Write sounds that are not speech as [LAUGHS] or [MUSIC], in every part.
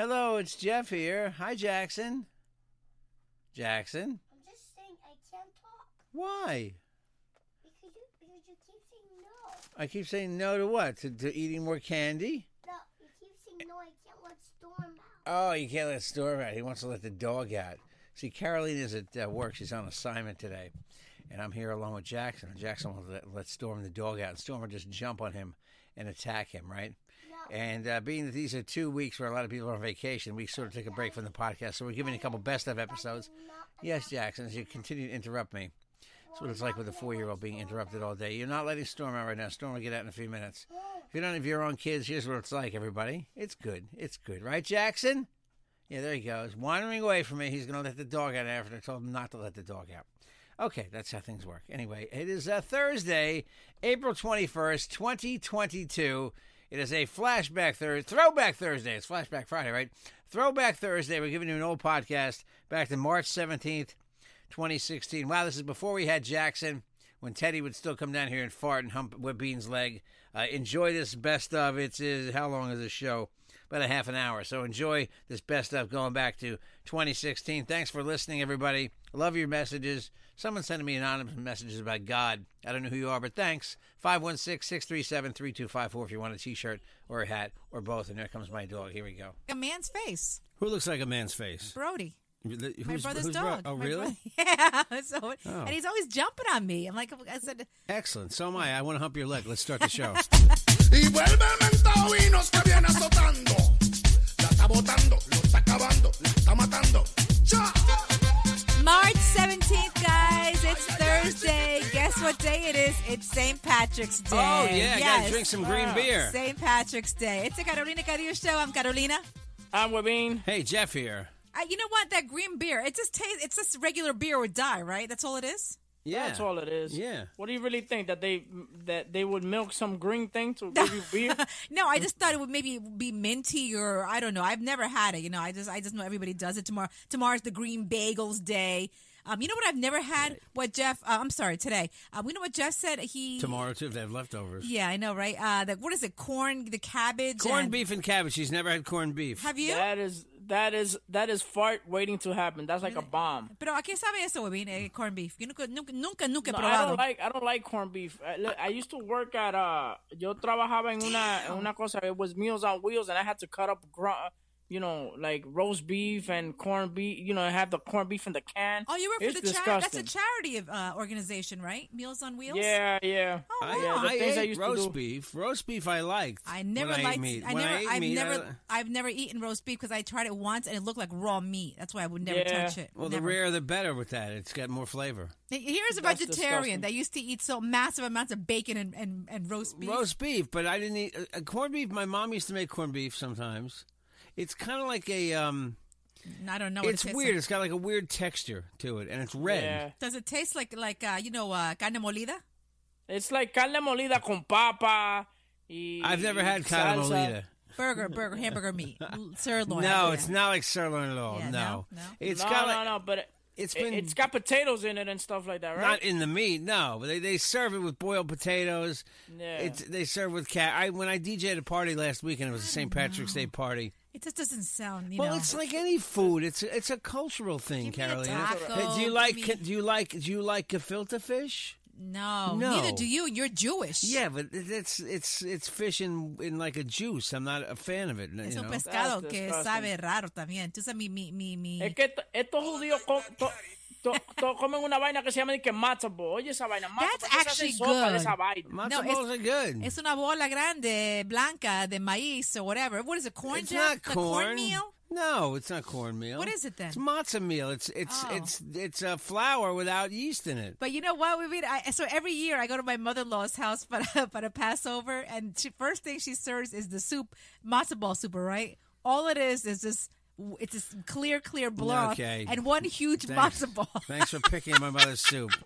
Hello, it's Jeff here. Hi, Jackson. Jackson. I'm just saying I can't talk Why? because you because you keep saying no. I keep saying no to what? To, to eating more candy? No, you keep saying no. I can't let Storm out. Oh, you can't let Storm out. He wants to let the dog out. See, Caroline is at uh, work. She's on assignment today. And I'm here along with Jackson. And Jackson will let, let Storm the dog out. And Storm will just jump on him and attack him, right? And uh, being that these are two weeks where a lot of people are on vacation, we sort of took a break from the podcast. So we're giving a couple best of episodes. Yes, Jackson, as you continue to interrupt me. That's what it's like with a four year old being interrupted all day. You're not letting Storm out right now. Storm will get out in a few minutes. If you don't have your own kids, here's what it's like, everybody. It's good. It's good. Right, Jackson? Yeah, there he goes. Wandering away from me. He's going to let the dog out after I told him not to let the dog out. Okay, that's how things work. Anyway, it is uh, Thursday, April 21st, 2022. It is a flashback Thursday, throwback Thursday. It's flashback Friday, right? Throwback Thursday. We're giving you an old podcast back to March 17th, 2016. Wow, this is before we had Jackson, when Teddy would still come down here and fart and hump Bean's leg. Uh, enjoy this best of. It's is how long is this show? About a half an hour. So enjoy this best of going back to 2016. Thanks for listening, everybody. Love your messages. Someone sending me anonymous messages about God. I don't know who you are, but thanks. 516 637 3254 if you want a t shirt or a hat or both. And there comes my dog. Here we go. a man's face. Who looks like a man's face? Brody. Who's, My brother's who's bro- dog. oh, My really? bro- [LAUGHS] yeah. So, Oh. And he's always jumping on me. I'm like, I said, Excellent. So am I. I want to hump your leg. Let's start the show. [LAUGHS] Y vuelve el mentado vinos que viene azotando. La está botando, lo está acabando, la está matando. ¡Cha! March 17th, guys. It's Thursday. Guess what day it is? It's St. Patrick's Day. Oh, yeah, I gotta drink some green beer. St. Patrick's Day. It's a Carolina Cadillo show. I'm Carolina. I'm Webin. hey, Jeff here. Uh, you know what? That green beer, it just tastes, it's just regular beer or die, right? That's all it is? Yeah. That's all it is. Yeah. What do you really think that they that they would milk some green thing to give you beer? [LAUGHS] No, I just thought it would maybe be minty or I don't know. I've never had it. You know, I just I just know everybody does it tomorrow. Tomorrow's the Green Bagels Day. Um, you know what I've never had? What Jeff? Uh, I'm sorry, today. Um, you know what Jeff said? He Tomorrow, too, if they have leftovers. Yeah, I know, right? Uh, the, what is it? Corn, the cabbage, Corned and- beef and cabbage. He's never had corned beef. Have you? that is that is that is fart waiting to happen. That's like a bomb. Pero ¿a qué sabe eso, Webin? Eh, corn beef. Yo nunca, nunca, nunca, nunca he No, I don't like I don't like corned beef. I, look, I used to work at uh yo trabajaba en una en una cosa it was Meals on Wheels and I had to cut up gr- you know like roast beef and corned beef. You know, I have the corned beef in the can. oh, you work it's for the charity. That's a disgusting. charity uh, organization, right? Meals on Wheels. Yeah, yeah. Oh, I, wow. Yeah, the I things I ate used to roast do. beef. Roast beef I liked. I never when I liked. ate meat. I never. I I've meat, never. I, I've never eaten roast beef because I tried it once and it looked like raw meat. That's why I would never Yeah. touch it. well, the rarer the better with that. It's got more flavor. Here's a That's vegetarian disgusting. that used to eat so massive amounts of bacon and, and, and roast beef. Roast beef, but I didn't eat uh, corned beef. My mom used to make corned beef sometimes. It's kind of like a um. I don't know. what it's it weird. like. It's got like a weird texture to it, and it's red. Yeah. Does it taste like like uh, you know uh, carne molida? It's like carne molida con papa. Y, I've never had carne salsa. molida. Burger, burger, hamburger meat, [LAUGHS] sirloin. No, yeah. it's not like sirloin at all. Yeah, no. no, no. it's no, got no, like, no, but it, It's it- been it's got potatoes in it and stuff like that, right? not in the meat. No, but they, they serve it with boiled potatoes. Yeah. It's they serve with cat. I when I DJed a party last weekend, it was a St. Patrick's Day party. It just doesn't sound. You well, know. it's like any food. It's it's a cultural thing, Give me a Carolina. taco, do you like me- do you like do you like gefilte fish? No, No. neither do you. You're Jewish. Yeah, but it's it's it's fish in in like a juice. I'm not a fan of it. Es un know? pescado que sabe raro también. Entonces mi mi mi mi. Es que estos judíos co- to- to- to- comen una vaina que se llama que matzo ball. Oye esa vaina, matzo That's ball, se hace actually good. esa vaina. Matzo No, it's- balls are good. Es una bola grande blanca de maíz or whatever. What is it? Corn it's not corn. cornmeal? No, it's not cornmeal. What is it then? It's matzo meal. It's it's Oh. it's it's a flour without yeast in it. But you know what? We mean, I, so every year I go to my mother-in-law's house for for a Passover, and she, first thing she serves is the soup, matzo ball soup, right? All it is is this. It's this clear, clear broth Okay. and one huge Thanks. matzo ball. Thanks for picking my mother's soup. [LAUGHS]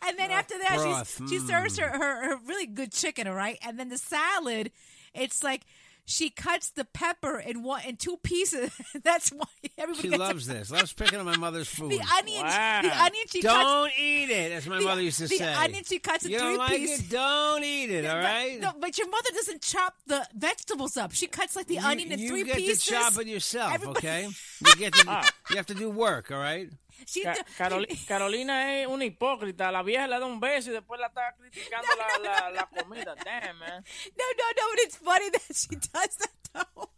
And then uh, after that, she serves mm. her, her her really good chicken, all right. And then the salad, it's like she cuts the pepper in one in two pieces. [LAUGHS] That's why everybody She loves this. Loves picking on my mother's [LAUGHS] food. the onion. Wow. The onion she cuts. Don't eat it, as my the- mother used to the say. The onion she cuts in you three like pieces. it? Don't eat it. All But- No, but your mother doesn't chop the vegetables up. She cuts like the you, onion in you three get pieces. to chop it yourself, Everybody- okay? [LAUGHS] You get to. You have to do work, all right? She Ca- Caroli- [LAUGHS] Carolina es una hipócrita. La vieja le da un beso y después la está criticando la, la, la comida. Damn, man. no, no, no. But it's funny that she does that though.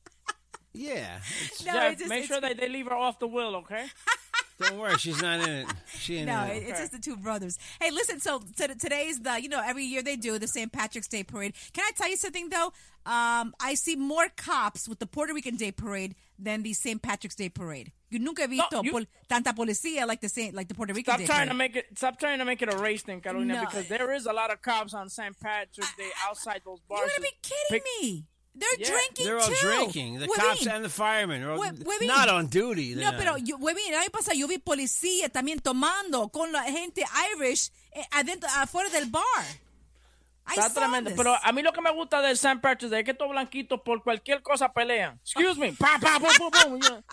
Yeah. It's, [LAUGHS] No, Jeff, just, make sure that they leave her off the wheel, okay? don't worry, she's not in it. She ain't No, in it. it- it's just the two brothers. Hey, listen. So t- today's the you know every year they do the St. Patrick's Day parade. Can I tell you something though? Um, I see more cops with the Puerto Rican Day parade than the St. Patrick's Day parade. You nunca he visto you- pol- tanta policía like the Saint like the Puerto Rican Stop trying parade. to make it. Stop trying to make it a race thing, Carolina, No. because there is a lot of cops on St. Patrick's Day outside those bars. you bars. gotta be kidding me. They're Yeah. drinking They're all too. drinking. The Huevín. cops and the firemen are all, Hue- huevín. not on duty. No, They're pero not. yo, huevín, el año pasado yo vi policía también tomando con la gente Irish eh, adentro, afuera del bar. Está tremendo. Pero a mí lo que me gusta del St. Patrick's Day es que estos blanquitos por cualquier cosa pelean. Excuse me. Pa, pa, boom, boom, boom.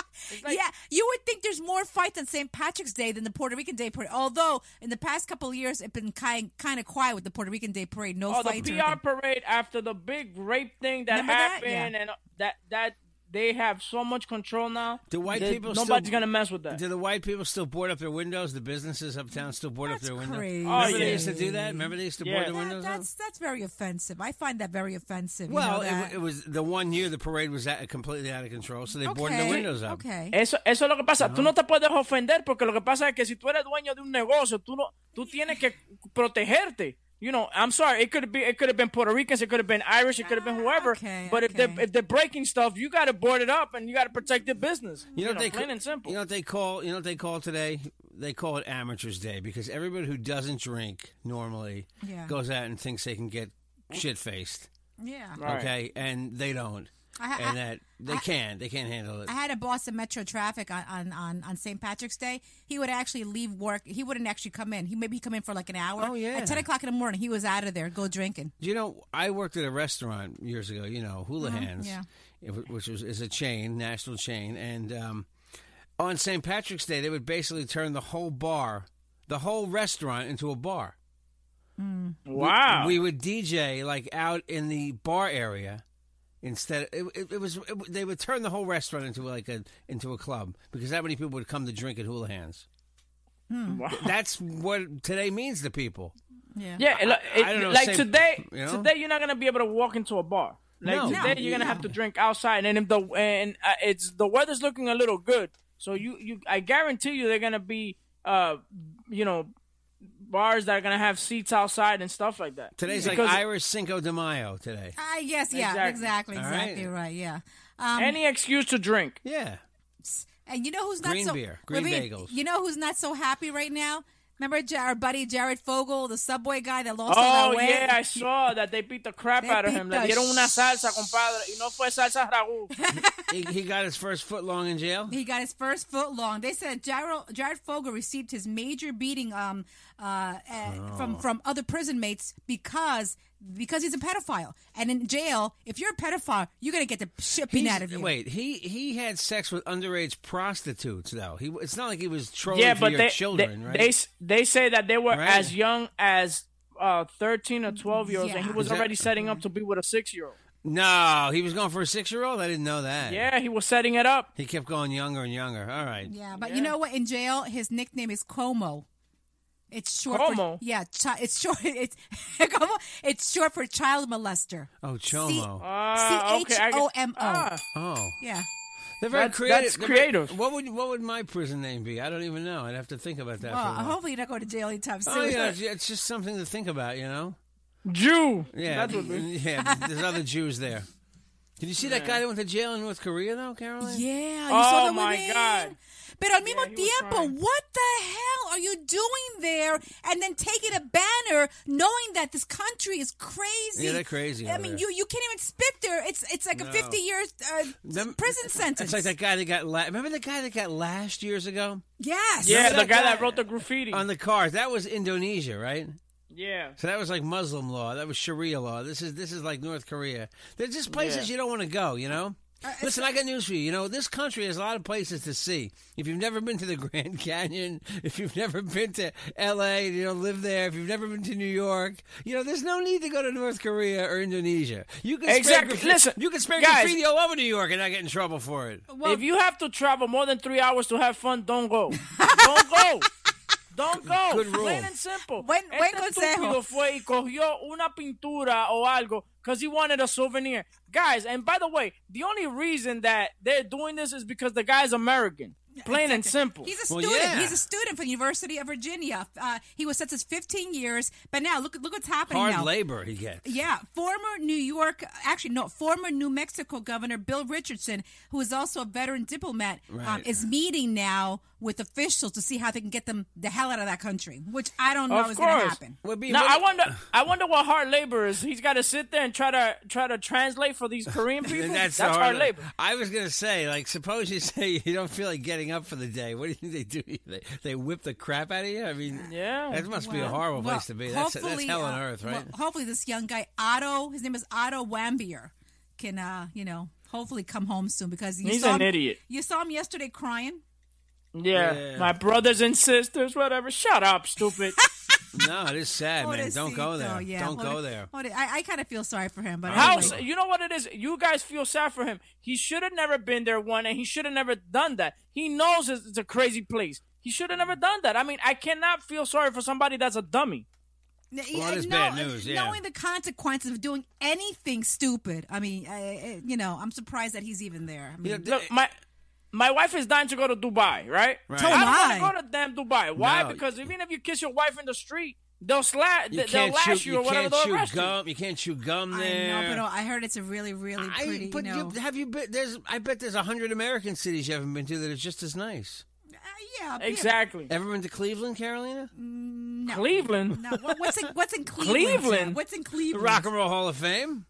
Like- [LAUGHS] yeah, you would think there's more fights on St. Patrick's Day than the Puerto Rican Day parade. Although in the past couple of years, it's been kind kind of quiet with the Puerto Rican Day parade. No Oh, the fights. or PR parade after the big rape thing that Remember that? happened, Yeah. and uh, that that they have so much control now. Do white that people nobody's still, gonna mess with that. Do the white people still board up their windows? The businesses uptown still board That's up their windows. crazy. Oh, Remember they oh, used to do that. Remember they used to Yeah. board the That- windows up. that's that's very offensive. I find that very offensive. you Well, know that. it, it was the one year the parade was at, completely out of control, so they boarded the windows up. Okay. Eso, eso es lo que pasa. Tú uh-huh. no te puedes ofender porque lo que pasa es que si tú eres dueño de un negocio, tú no, tú tienes que protegerte. You know, I'm sorry. It could be, it could have been Puerto Ricans, it could have been Irish, it could have been ah, whoever. Okay, but if okay. they if they're breaking stuff, you got to board it up and you got to protect your business. You know, what they plain ca- and simple. You know what they call? You know what they call today? They call it Amateurs Day because everybody who doesn't drink normally Yeah. goes out and thinks they can get shit faced. yeah. Right. Okay, and they don't. I ha- and that they I- can't. They can't handle it. I had a boss in Metro Traffic on, on, on, on St. Patrick's Day. He would actually leave work. He wouldn't actually come in. He maybe come in for like an hour. Oh, yeah. At ten o'clock in the morning, he was out of there, go drinking. You know, I worked at a restaurant years ago. You know, Houlihan's, yeah. it wa- which was is a chain, national chain, and um, on St. Patrick's Day, they would basically turn the whole bar, the whole restaurant, into a bar. wow. We would DJ like out in the bar area instead. It, it, it was it, they would turn the whole restaurant into like a into a club because that many people would come to drink at Houlihan's. Wow. That's what today means to people. Yeah. Yeah, it, I don't know, like same- today, you know? today you're not gonna be able to walk into a bar. Like No. today, No. you're gonna have to drink outside, and if the and uh, it's the weather's looking a little good, so you you I guarantee you they're gonna be uh you know bars that are gonna have seats outside and stuff like that. Today's like Irish Cinco de Mayo today. I guess, yeah, exactly, Exactly. Exactly, right. right. yeah. Um, any excuse to drink. Yeah. and you know who's not Green so beer, green Wait, wait, bagels. You know who's not so happy right now? Remember our buddy Jared Fogle, the Subway guy that lost all Oh that weight? yeah, I saw that they beat the crap They out of him. Le the dieron una salsa, compadre, y no fue salsa ragú. [LAUGHS] he, he got his first foot long in jail. He got his first foot long. They said Jared, Jared Fogle received his major beating um, uh, uh, Oh. from from other prison mates because because he's a pedophile. And in jail, if you're a pedophile, you're gonna get the shit beat He's- out of you. Wait, he he had sex with underage prostitutes though. He it's not like he was trolling yeah, for but your they, children, they, right? they they say that they were Right. as young as uh, 13 or 12 year olds, and he was Is that- already setting up to be with a six year old. no, he was going for a six year old. I didn't know that. Yeah, he was setting it up. he kept going younger and younger. All right. Yeah, but you know what? In jail, his nickname is Como. It's short Como? for yeah. Chi- it's short. [LAUGHS] It's [LAUGHS] como? It's short for child molester. Oh, Chomo. Ah, okay, I C H O M O. Ah, oh. Yeah. They're very That's- creative. that's They're very- creative. what would what would my prison name be? I don't even know. I'd have to think about that. Well, for a while. hopefully you're not going to jail anytime soon. Oh yeah, [LAUGHS] it's, it's just something to think about, you know. Jew. Yeah, That would be. yeah. There's other Jews there. Did you see that guy that went to jail in North Korea though, Caroline? Yeah. You Oh, saw the my women? God. Pero al mismo he was tiempo, crying. what the hell are you doing there? And then taking a banner, knowing that this country is crazy. Yeah, they're crazy I over mean, there. you you can't even spit there. It's it's like a fifty year uh, Them- prison sentence. It's like that guy that got. La- Remember the guy that got lashed years ago Yes. Yeah, Remember the that guy guy- that wrote the graffiti. on the cars? That was Indonesia, right? yeah. So that was like Muslim law. That was Sharia law. This is this is like North Korea. They're just places Yeah. you don't want to go. You know. Uh, Listen, I got news for you. You know, this country has a lot of places to see. If you've never been to the [LAUGHS] Grand Canyon, if you've never been to L.A., you don't live there, if you've never been to New York, you know, there's no need to go to North Korea or Indonesia. You can Exactly. Spray graffiti, Listen, you can spray guys. graffiti all over New York and not get in trouble for it. Well, if you have to travel more than three hours to have fun, don't go. [LAUGHS] don't go. Don't go. Good rule. Plain and simple. Buen- buen este consejo. fue y cogió una pintura o algo because he wanted a souvenir. Guys, and by the way, the only reason that they're doing this is because the guy's American. [LAUGHS] Plain and simple. He's a Well, student. yeah. He's a student from the University of Virginia. Uh, he was sentenced 15 years, but now look look what's happening Hard now. labor he gets. Yeah, former New York, actually no, former New Mexico Governor Bill Richardson, who is also a veteran diplomat, um, is meeting now with officials to see how they can get them the hell out of that country, which I don't know Of is going to course. happen. Would be- Now would- I wonder, [LAUGHS] I wonder what hard labor is. He's got to sit there and try to try to translate for these Korean [LAUGHS] people. That's, That's, the hard labor. I was gonna say, like, suppose you say you don't feel like getting up for the day. What do you think they do? [LAUGHS] They, they whip the crap out of you. I mean, Yeah. that must be a horrible well, place to be. That's, that's hopefully, hell on uh, earth, right? well, hopefully, this young guy Otto, his name is Otto Warmbier, can uh, you know, hopefully come home soon because you He's saw an him, idiot. You saw him yesterday crying. Yeah. Yeah. my brothers and sisters, whatever. Shut up, stupid. [LAUGHS] no, it is sad, man. Don't go there. Pobrecito, yeah. Don't go there. I, I kind of feel sorry for him, but How? anyway. You know what it is? You guys feel sad for him. He should have never been there, one, and he should have never done that. He knows it's, it's a crazy place. He should have never done that. I mean, I cannot feel sorry for somebody that's a dummy. N- Well, it eh, is no, bad eh, news, yeah. Knowing the consequences of doing anything stupid. I mean, I, I- you know, I'm surprised that he's even there. I mean, You Look, my my wife is dying to go to Dubai, right? Right. So I am don't want to go to damn Dubai. Why? No. Because even if you kiss your wife in the street, they'll slap, You they'll can't lash chew, you you or whatever. can't They'll chew arrest you. gum. You can't chew gum I there. know, but I heard it's a really, really I, pretty. but you know, have you been? There's, I bet there's a hundred American cities you haven't been to that are just as nice. Uh, yeah, yeah. Exactly. Ever been to Cleveland, Carolina? No. Cleveland. No, what- what's in what's in [LAUGHS] Cleveland? Cleveland? What's in The Cleveland? Rock and Roll Hall of Fame.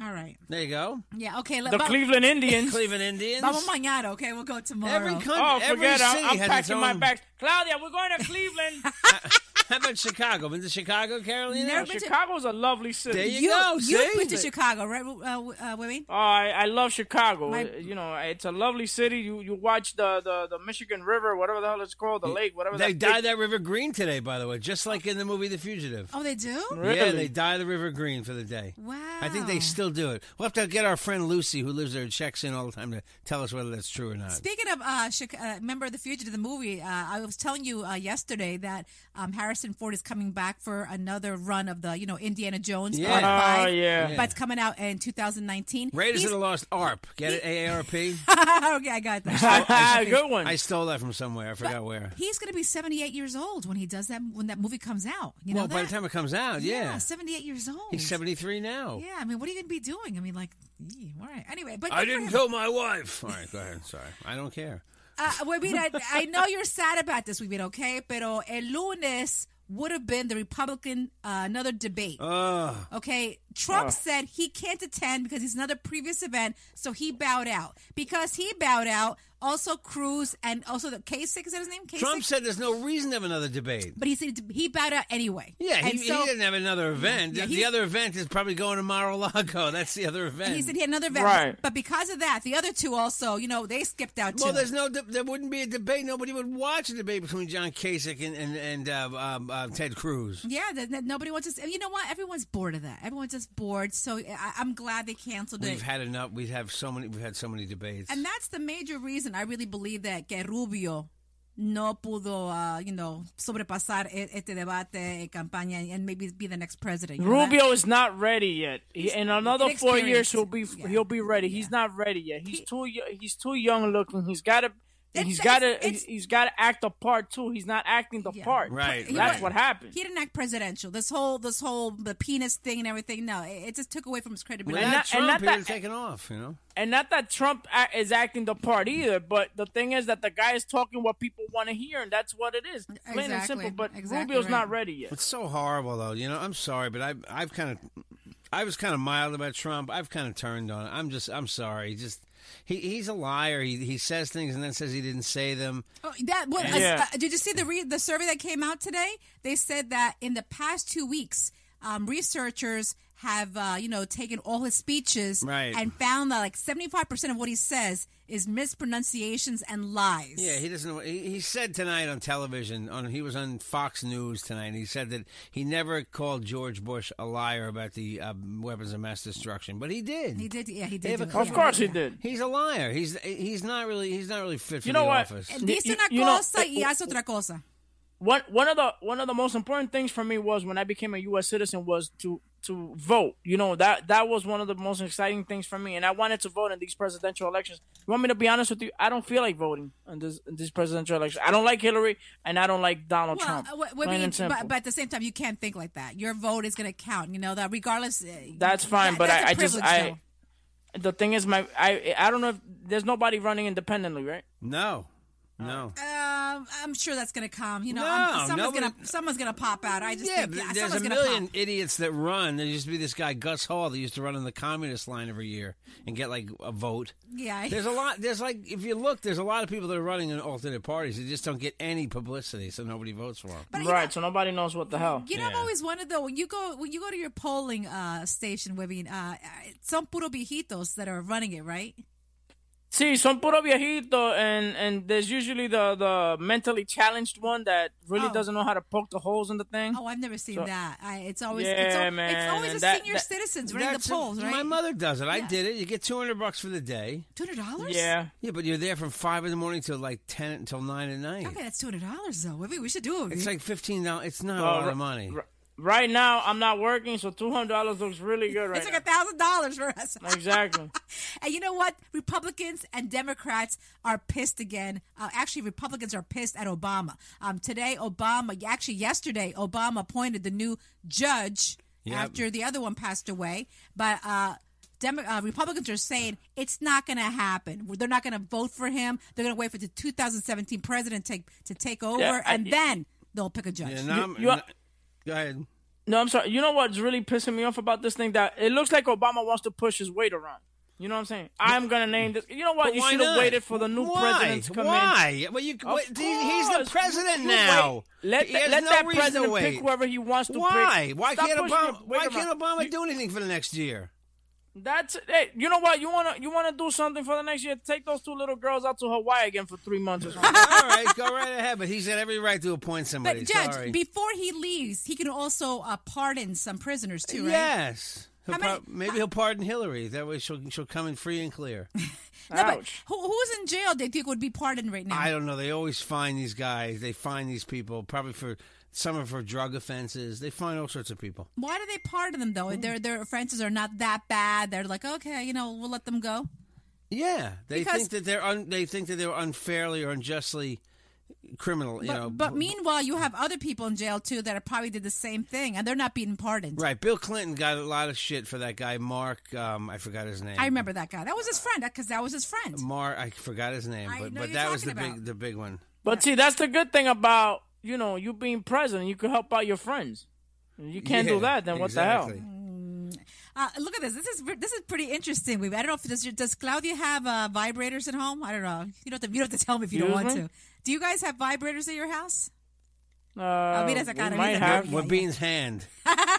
All right. There you go. Yeah. Okay. Let, The va- Cleveland Indians. [LAUGHS] Cleveland Indians. Vamos mañana. Okay, we'll go tomorrow. Every country, Oh, every forget it. city I'm, I'm has its packing my bags. Claudia, we're going to Cleveland. [LAUGHS] [LAUGHS] How about Chicago? Been to Chicago, Carolina? Never been to- Chicago's a lovely city. There you, you go. you've been to Chicago, right, uh, uh, Women? Oh, I, I love Chicago. My- Uh, you know, it's a lovely city. You you watch the, the, the Michigan River, whatever the hell it's called, the lake, whatever. They that dye big- that river green today, by the way, just like in the movie The Fugitive. Oh, they do. Yeah, Really? they dye the river green for the day. Wow. I think they still do it. We'll have to get our friend Lucy, who lives there and checks in all the time, to tell us whether that's true or not. Speaking of, uh, Chica- uh, remember the Fugitive, the movie? Uh, I was telling you uh, yesterday that um, Harrison Ford is coming back for another run of the, you know, Indiana Jones Yeah. Part Oh, Five. yeah. but it's coming out in 2019. Raiders He's- of the Lost Arp. Get it? AARP? [LAUGHS] okay, I got that. [LAUGHS] Ah, good one. I stole that from somewhere. I forgot where. He's going to be 78 years old when he does that when that movie comes out. You know well, by the time it comes out, yeah. 78 years old. He's 73 now. Yeah, I mean, what are you going to be doing? I mean, like, ee, all right. Anyway, but I didn't him. kill my wife. All right, go ahead. Sorry. I don't care. Uh, well, I mean, I, I know you're sad about this, Webin, okay? Pero el lunes would have been the Republican uh, another debate. Ugh. Okay, Trump said he can't attend because he's another previous event, so he bowed out. Because he bowed out, also Cruz and also the Kasich is that his name? Kasich? Trump said there's no reason to have another debate. but he said he bowed out anyway. Yeah, he, and he didn't have another event. Yeah, the other event is probably going to Mar-a-Lago. [LAUGHS] That's the other event. he said he had another event. Right. But because of that, the other two also, you know, they skipped out too. well, there's no. There wouldn't be a debate. Nobody would watch a debate between John Kasich and and, and uh, um, uh, Ted Cruz. Yeah, that, that nobody wants to. You know what? Everyone's bored of that. Everyone's just bored. So I, I'm glad they canceled it. We've had enough. We have so many. We've had so many debates. And that's the major reason I really believe that que Rubio no pudo, uh, you know, sobrepasar este debate, eh, campaña, and maybe be the next president. you know? Rubio is not ready yet. He, in another four years, he'll be inexperienced. he'll be ready. He's not ready yet. He's too yo- he's too young looking. He's got to he's It's- got to he's got to act the part too. He's not acting the Yeah. part. Right, He That's wa- what happened. He didn't act presidential. This whole, this whole, the penis thing and everything. No, it, it just took away from his credibility. Without not- and Trump, not he that- would have taken off. You know. and not that Trump is acting the part either, but the thing is that the guy is talking what people want to hear, and that's what it is, plain and simple. But Exactly Rubio's right. not ready yet. It's so horrible, though. You know, I'm sorry, but I've I've kind of I was kind of mild about Trump. I've kind of turned on. it. I'm just I'm sorry. Just he he's a liar. He he says things and then says he didn't say them. Oh, that what? uh, Yeah. uh, did you see the re- the survey that came out today? They said that in the past two weeks, um, researchers have uh, you know taken all his speeches Right. and found that like seventy five percent of what he says is mispronunciations and lies. Yeah, he doesn't know. He, he said tonight on television, on he was on Fox News tonight. And he said that he never called George Bush a liar about the uh, weapons of mass destruction, but he did. he did. Yeah, he did. have do a it. Of Yeah. course he did. He's a liar. He's he's not really he's not really fit for You know the what? office. Él Dice You- una you know, cosa uh, y hace otra cosa. one one of the one of the most important things for me was when I became a U.S. citizen was to to vote. You know that that was one of the most exciting things for me, and I wanted to vote in these presidential elections. You want me to be honest with you? I don't feel like voting in this in this presidential election. I don't like Hillary, and I don't like Donald Well, Trump. uh, what- what mean- but, but at the same time, you can't think like that. Your vote is going to count. You know that regardless. uh, That's fine, that- but that's a I, I just I. though. The thing is, my I I don't know if there's nobody running independently, right? no, no. Um, I'm sure that's going to come. You know, No, someone's going to someone's going to pop out. I just yeah, think yeah, there's a someone's going to million pop. idiots that run. There used to be this guy Gus Hall that used to run in the communist line every year and get like a vote. Yeah, There's a lot. There's like if you look, there's a lot of people that are running in alternate parties. They just don't get any publicity, so nobody votes for them. But right. know- so nobody knows what the hell. You know, I've always wondered though when you go when you go to your polling uh, station, Webby, uh, some puro viejitos that are running it, right? Sí, son puro viejito, and and there's usually the the mentally challenged one that really Oh. doesn't know how to poke the holes in the thing. Oh, I've never seen So- that. I, it's always Yeah, it's, al- it's always and the that- senior that- citizens running the That's- polls, right? My mother does it. I did it. You get two hundred bucks for the day. two hundred dollars. Yeah, Yeah, but you're there from five in the morning till like ten until nine at night. Okay, that's two hundred dollars though. Webby, we should do it. It's like fifteen dollars. It's not a lot of money. r- right now I'm not working, so two hundred dollars looks really good right it's like a thousand dollars for us. [LAUGHS] Exactly. And you know what? Republicans and Democrats are pissed again. Uh, actually, Republicans are pissed at Obama. Um, today, Obama, actually, yesterday, Obama appointed the new judge Yep. after the other one passed away. But uh, Demo- uh, Republicans are saying it's not going to happen. They're not going to vote for him. They're going to wait for the 2017 president take, to take over, Yeah, I- and then they'll pick a judge. Yeah, now I'm- you are- n- go ahead. No, I'm sorry. You know what's really pissing me off about this thing? That it looks like Obama wants to push his weight around. You know what I'm saying? I'm gonna name this. You know what? But you why should have waited for the new Why? president to come in. Why? Well, you, Of what, he- he's the president You now. wait. Let, He the- let no that president pick whoever he wants to Why? pick. Why Stop can't Obama? Why can't. Obama do anything for the next year? That's hey, you know what? You wanna you wanna do something for the next year? Take those two little girls out to Hawaii again for three months or something. [LAUGHS] All right, go right ahead. But he's got every right to appoint somebody. But Judge, Sorry. before he leaves, he can also uh, pardon some prisoners too, right? Yes. He'll How many- prob- maybe he'll pardon Hillary. That way she'll she'll come in free and clear. [LAUGHS] No, but Ouch. who, who's in jail? They think would be pardoned right now. I don't know. They always find these guys. They find these people probably for some are for drug offenses. They find all sorts of people. Why do they pardon them though? Their their offenses are not that bad. They're like, okay, you know, we'll let them go. Yeah, they Because- think that they're un, they think that they were unfairly or unjustly criminal. You But, know, but meanwhile, you have other people in jail too that are probably did the same thing, and they're not being pardoned. Right, Bill Clinton got a lot of shit for that guy Mark. Um, I forgot his name. I remember that guy. That was his friend because that was his friend. Mark. I forgot his name, I but know but you're that was the talking big the big one. But see, that's the good thing about you know you being president. You can help out your friends. You can't do that, then what the hell? Uh, look at this. This is this is pretty interesting. I don't know if does does Claudia have uh, vibrators at home? I don't know. You don't have to, you don't have to tell me if you don't Excuse want me? to. Do you guys have vibrators at your house? Uh, mira esa we cara, might mira esa have. cara. What Bean's hand? [LAUGHS]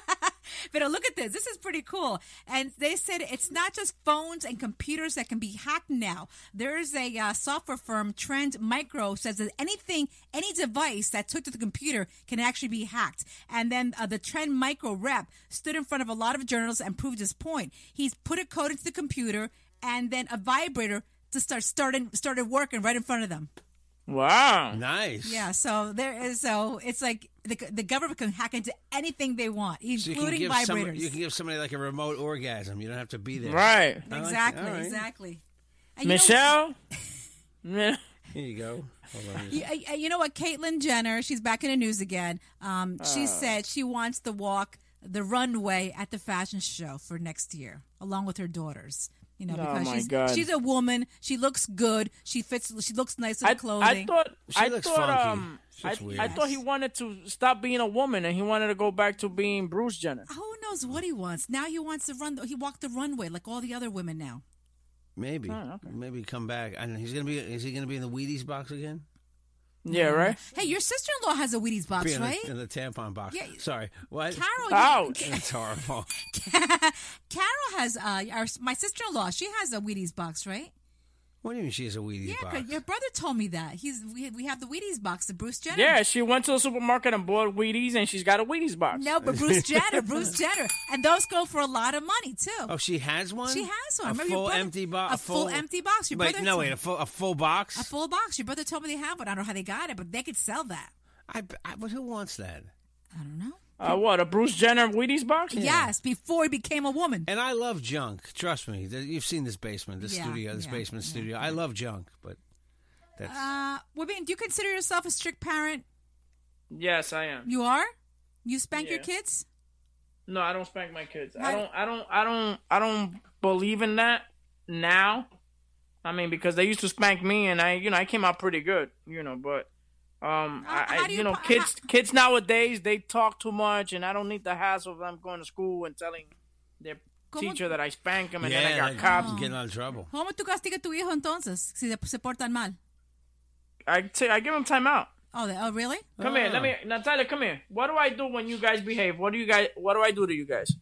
But look at this. This is pretty cool. And they said it's not just phones and computers that can be hacked now. There's a uh, software firm, Trend Micro, says that anything, any device that's hooked to the computer can actually be hacked. And then uh, the Trend Micro rep stood in front of a lot of journalists and proved his point. He's put a code into the computer and then a vibrator to start starting started working right in front of them. Wow. Nice. Yeah, so there is so it's like the the government can hack into anything they want, So you including vibrators. some, you can give somebody like a remote orgasm. You don't have to be there. Right. I like- exactly, exactly. And you know- Michelle? Yeah. [LAUGHS] Here you go. Hold on. [LAUGHS] You, uh, you know what? Caitlyn Jenner, she's back in the news again. Um, she said she wants to walk the runway at the fashion show for next year, along with her daughters. You know, Oh, because my she's God. she's a woman. She looks good. She fits. She looks nice in I, clothing. I thought She I looks thought funky. um I, weird. I thought he wanted to stop being a woman and he wanted to go back to being Bruce Jenner. Who knows what he wants? Now he wants to run. He walked the runway like all the other women now. Maybe. Oh, Maybe come back. And he's gonna be. Is he gonna be in the Wheaties box again? Yeah, right? Hey, your sister in law has a Wheaties box, Be in, right? the, in the tampon box. Yeah. Sorry. What? Carol, Ouch. That's horrible. [LAUGHS] Carol has uh, our, my sister in law. She has a Wheaties box, right? What do you mean she has a Wheaties Yeah, 'cause box? your brother told me that. He's we, we have the Wheaties box, the Bruce Jenner. Yeah, she went to the supermarket and bought Wheaties and she's got a Wheaties box. No, but Bruce [LAUGHS] Jenner, Bruce Jenner, and those go for a lot of money too. Oh, she has one. She has one. A Remember your full brother- empty box. a full empty box. Your wait, brother no, wait. A full, a full box. A full box. Your brother told me they have one. I don't know how they got it, but they could sell that. I, I, but who wants that? I don't know. Uh, what, a Bruce Jenner Wheaties box? Yes, before he became a woman. And I love junk. Trust me. You've seen this basement, this Yeah, studio, this yeah, basement yeah, studio. I love junk, but that's Uh, Webin, do you consider yourself a strict parent? Yes, I am. You are. You spank your kids. No, I don't spank my kids. Why- I don't I don't I don't I don't believe in that now. I mean because they used to spank me and I you know I came out pretty good, you know, but um Uh, I, how you, you know po- kids kids nowadays they talk too much and I don't need the hassle of them going to school and telling their ¿Cómo- teacher that I spank them and yeah, then I got like, cops. getting out of trouble. ¿Cómo tú castigas a tu hijo entonces si se portan mal? I t- I give them time out. Oh, they, oh, really? Come here, let me Natalia, come here. What do I do when you guys behave? What do you guys what do I do to you guys?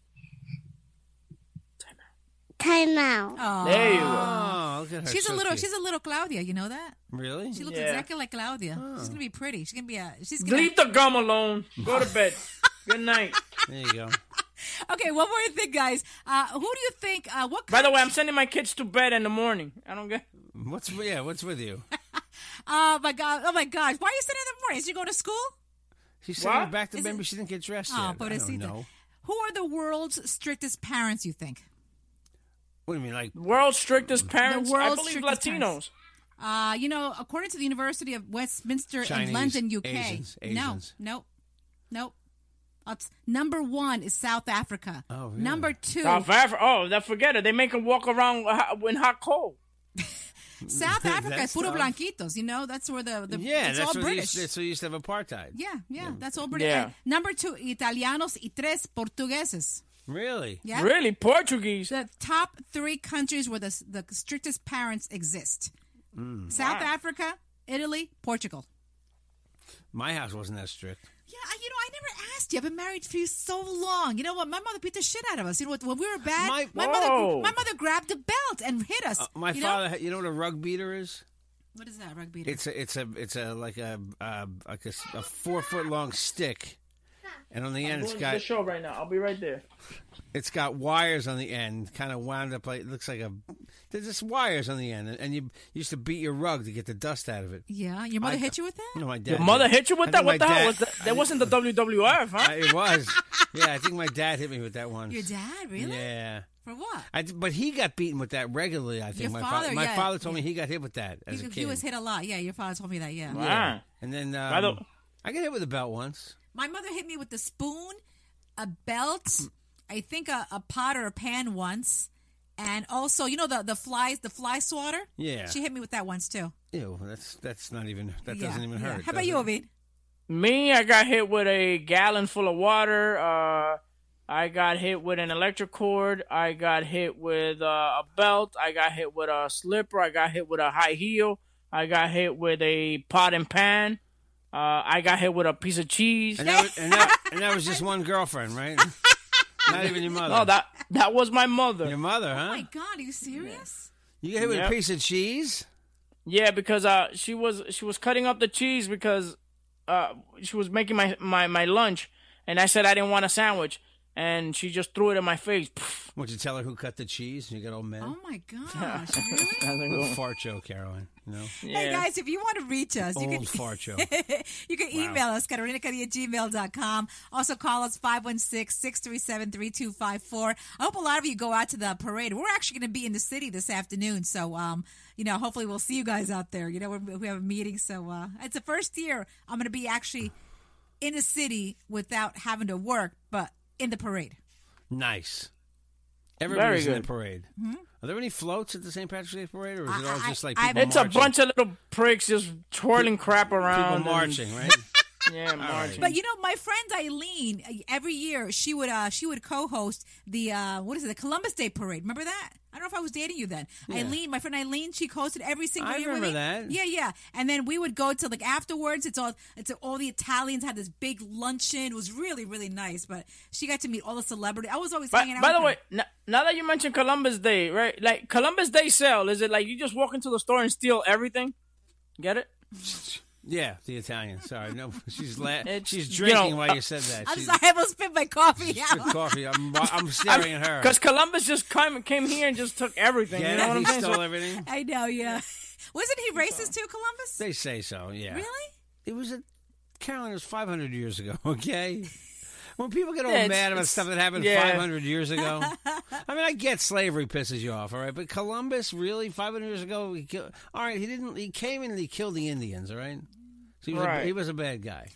Time out. Oh, There you go. Oh, look at her. she's a little. cute. She's a little Claudia. You know that? really. She looks Yeah. exactly like Claudia. She's gonna be pretty. She's gonna be a. She's gonna. Leave the gum alone. Go to bed. [LAUGHS] Good night. There you go. [LAUGHS] Okay, one more thing, guys. Uh, who do you think? Uh, what? By the way, I'm sending my kids to bed in the morning. I don't get. What's yeah? What's with you? [LAUGHS] Oh my god! Oh my gosh! Why are you sitting in the morning? Is you going to school? She's sending her What? back to Is maybe it- she didn't get dressed Oh, yet. I don't pobrecita. know. Who are the world's strictest parents? You think? What do you mean, like? World's strictest parents. I world's believe strictest Latinos. parents. Uh, you know, according to the University of Westminster Chinese, in London, UK. Asians, No, Asians. nope, nope. It's, number one is South Africa. Oh, really? Number two, South Africa. Oh, forget it. They make them walk around hot- in hot coal. [LAUGHS] South [LAUGHS] Africa is That's puro tough. blanquitos. You know, that's where the, the Yeah, it's that's all what they British. used, that's what used to have apartheid. yeah, yeah, that's all British. Yeah. Number two, Italianos y tres Portugueses. Really? Yeah, Really, Portuguese. the top three countries where the the strictest parents exist: Mm. South Wow. Africa, Italy, Portugal. My house wasn't that strict. Yeah, I- you know, I never asked you. I've been married for you so long. You know what? My mother beat the shit out of us. You know what? When we were bad, My- my, mother, my mother grabbed a belt and hit us. Uh, my you know? father, you know what a rug beater is? What is that rug beater? It's a, it's a, it's a like a, uh, like a, s- a four foot long stick, and on the end it's got the show right now. I'll be right there. it's got wires on the end, kind of wound up like it looks like a. There's just wires on the end, and you used to beat your rug to get the dust out of it. yeah, your mother I- hit you with that? No, know, my dad. Your mother hit you with I that? What my the hell was that? That wasn't the WWF, huh? I- it was. Yeah, I think my dad hit me with that once. Your dad, really? Yeah. For what? I, but he got beaten with that regularly. I think Your my father, My yeah. father told me he got hit with that as He, a he was hit a lot. Yeah, your father told me that. Yeah. Wow. And then um, By the- I got hit with a belt once. My mother hit me with a spoon, a belt, I think a, a pot or a pan once, and also you know the the flies, the fly swatter. Yeah. She hit me with that once too. Ew, that's that's not even that Yeah, doesn't even yeah. hurt. How about you. Ovid? Me, I got hit with a gallon full of water. Uh, I got hit with an electric cord. I got hit with uh, a belt. I got hit with a slipper. I got hit with a high heel. I got hit with a pot and pan. Uh, I got hit with a piece of cheese. And that, was, and, that, and that was just one girlfriend, right? [LAUGHS] not even your mother. No, that that was my mother. your mother, Oh huh? my God, are you serious? you got hit with Yep. a piece of cheese. Yeah, because uh, she was she was cutting up the cheese because uh, she was making my, my, my lunch, and I said I didn't want a sandwich, and she just threw it in my face. Pff. Would you tell her who cut the cheese? You get old men. Oh my gosh, [LAUGHS] really? [LAUGHS] Little fart joke, Caroline. You know, Hey guys, if you want to reach us, you can old fart joke. you can email us, carolinacadi at gmail.com. Also call us 516-637-3254. I hope a lot of you go out to the parade. We're actually going to be in the city this afternoon. So, um, you know, hopefully we'll see you guys out there. You know, we we have a meeting. So uh, it's the first year I'm going to be actually in the city without having to work, but in the parade. Nice. Everybody's in the good. parade. Are there any floats at the St. Patrick's Day parade, or is it all Hmm? I- just like I- people It's a marching? bunch of little pricks just twirling crap around. people and- marching, right? Yeah, marching. But you know, my friend Eileen, uh, every year she would uh she would co-host the uh what is it, the Columbus Day Parade. Remember that? I don't know if I was dating you then. Eileen, my friend Eileen, she hosted every single I year. with remember me. that. Yeah, yeah. And then we would go to like afterwards. It's all it's all the Italians had this big luncheon. It was really really nice. But she got to meet all the celebrities. I was always By, hanging out. by the with way, her. n- now that you mentioned Columbus Day, right? Like Columbus Day sale, is it like you just walk into the store and steal everything? Get it? [LAUGHS] yeah, the Italian. Sorry, no, [LAUGHS] she's la- It's- she's you drinking know, while you said that. I'm She's- sorry, I almost spit my coffee she's out. coffee. I'm, I'm [LAUGHS] staring at her. Because Columbus just came came here and just took everything. Yeah, you know what I'm saying? stole So- everything. [LAUGHS] I know, yeah. Wasn't he racist too, Columbus? They say so. Yeah. Really? It was a Caroline. It was 500 years ago. Okay. When people get all Yeah, it's- mad about stuff that happened yeah. 500 years ago, I mean, I get slavery pisses you off, all right, but Columbus, really, 500 years ago, he killed, all right, he didn't. He came and he killed the Indians, all right. So he was, a, he was a bad guy.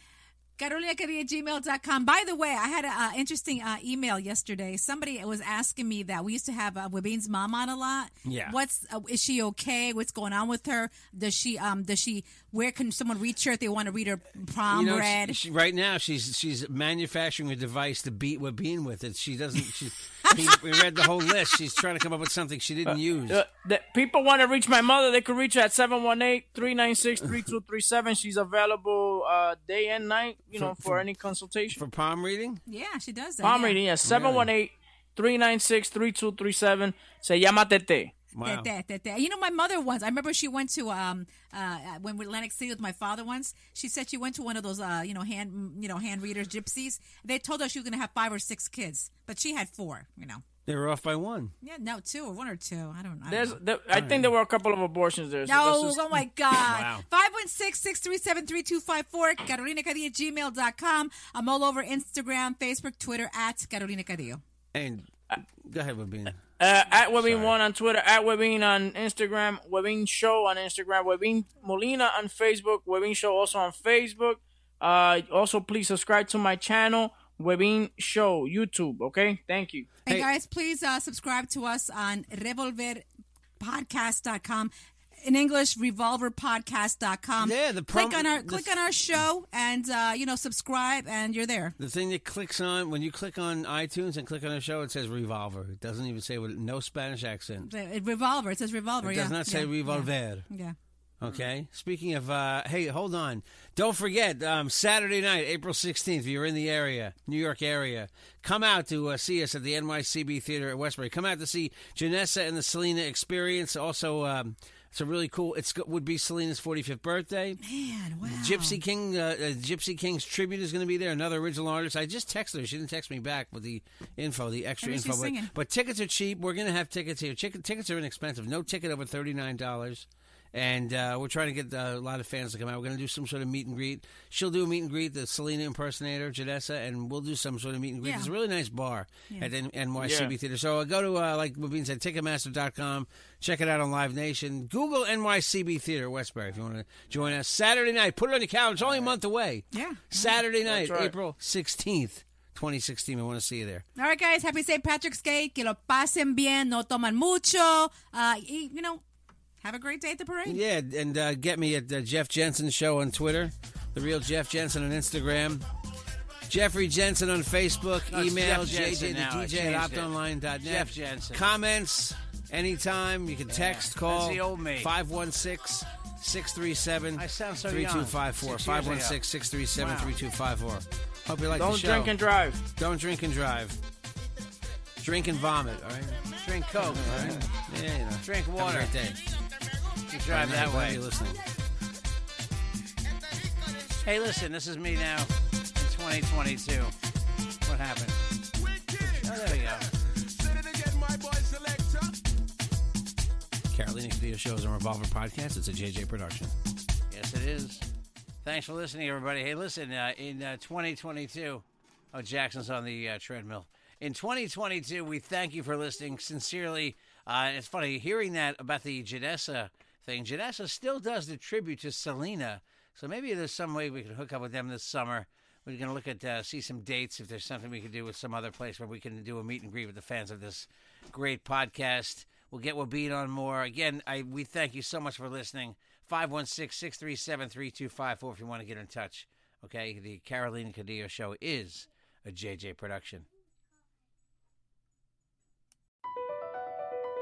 Carolina at gmail.com. By the way, I had an uh, interesting uh, email yesterday. Somebody was asking me that we used to have uh, Webin's mom on a lot. Yeah. What's uh, is she okay? What's going on with her? Does she um does she where can someone reach her if they want to read her prom you know, read? she, she- right now she's she's manufacturing a device to beat Wabine with it. She doesn't. She, [LAUGHS] he, we read the whole list. She's trying to come up with something she didn't use. Uh, the, people want to reach my mother. They could reach her at 718-396-3237. She's available uh, day and night, you know, for, any consultation. For palm reading, yeah, she does that. Palm yeah. reading, yeah. 718-396-3237. Se llama Tete. wow. Tete, tete. You know, my mother once. I remember she went to um uh when we were Atlantic City with my father once. She said she went to one of those uh you know hand you know hand readers gypsies. They told her she was going to have five or six kids, but she had four. You know, They were off by one. yeah, no, two or one or two. I don't. I don't There's, know. there, I think there were a couple of abortions there. so No, just- oh my God. Wow. 516-637-3254, carolinacadillo at gmail.com. I'm all over Instagram, Facebook, Twitter, at Carolina Cadillo. And go ahead, Wabine. Uh, at Webin One on Twitter, at Webin on Instagram, Webin Show on Instagram, Webin Molina on Facebook, Webin Show also on Facebook. Uh, also, please subscribe to my channel, Webin Show YouTube. Okay, thank you. And Hey. guys, please uh, subscribe to us on revolverpodcast.com. In English, revolverpodcast.com. Yeah, the click on our the- click on our show and uh, you know subscribe and you're there. The thing that clicks on when you click on iTunes and click on a show, it says Revolver. It doesn't even say with no Spanish accent. The- Revolver. It says revolver. It yeah. does not say yeah, Revolver. Yeah. yeah. Okay. Speaking of, uh, hey, hold on. Don't forget um, Saturday night, April sixteenth. If you're in the area, New York area, come out to uh, see us at the NYCB Theater at Westbury. Come out to see Janessa and the Selena Experience. Also, um, it's a really cool. It would be Selena's 45th birthday. Man, wow. Gypsy King, uh, uh, Gypsy King's tribute is going to be there. Another original artist. I just texted her. She didn't text me back with the info, the extra info. But, but tickets are cheap. We're going to have tickets here. Chick- tickets are inexpensive. No ticket over thirty nine dollars. And uh, we're trying to get uh, a lot of fans to come out. We're going to do some sort of meet and greet. She'll do a meet and greet, the Selena impersonator, Janessa, and we'll do some sort of meet and greet. Yeah. It's a really nice bar at N- NYCB Yeah. Theater. So uh, go to, uh, like Wabine said, Ticketmaster.com. Check it out on Live Nation. Google NYCB Theater Westbury if you want to join us. Saturday night. Put it on your calendar. It's only a month away. Yeah. Saturday night, right. April 16th, 2016. I want to see you there. All right, guys. Happy St. Patrick's Day. Que lo pasen bien. No toman mucho. Uh, y, you know, have a great day at the parade. Yeah, and uh, get me at uh, Jeff Jensen Show on Twitter, The Real Jeff Jensen on Instagram. Jeffrey Jensen on Facebook. No, Email Jeff Jensen JJ the DJ at changed it. optonline.net. Jeff Jensen. Comments anytime. You can text, call. That's the old me. 516 637 I sound so young. 3254. Six years ago. 516 637 Wow. 3254. Hope you like Don't the show. drink and drive. Don't drink and drive. Drink and vomit, all right? Drink Coke. All right? Yeah, you know. Drink Have a water. great day. You drive that way. Listening. Hey, listen, this is me now in 2022. What happened? Oh, there we go. Say it again, my boy selector. Carolina Cadillo Shows and Revolver Podcast. It's a JJ production. Yes, it is. Thanks for listening, everybody. Hey, listen, uh, in uh, 2022, oh, Jackson's on the uh, treadmill. In 2022, we thank you for listening sincerely. Uh, it's funny hearing that about the Janessa thing. Janessa still does the tribute to Selena, so maybe there's some way we can hook up with them this summer. We're going to look at uh, see some dates if there's something we can do with some other place where we can do a meet and greet with the fans of this great podcast. We'll get Webin on more. Again, I we thank you so much for listening. 516-637-3254 if you want to get in touch. Okay, the Carolina Cadillo Show is a JJ production.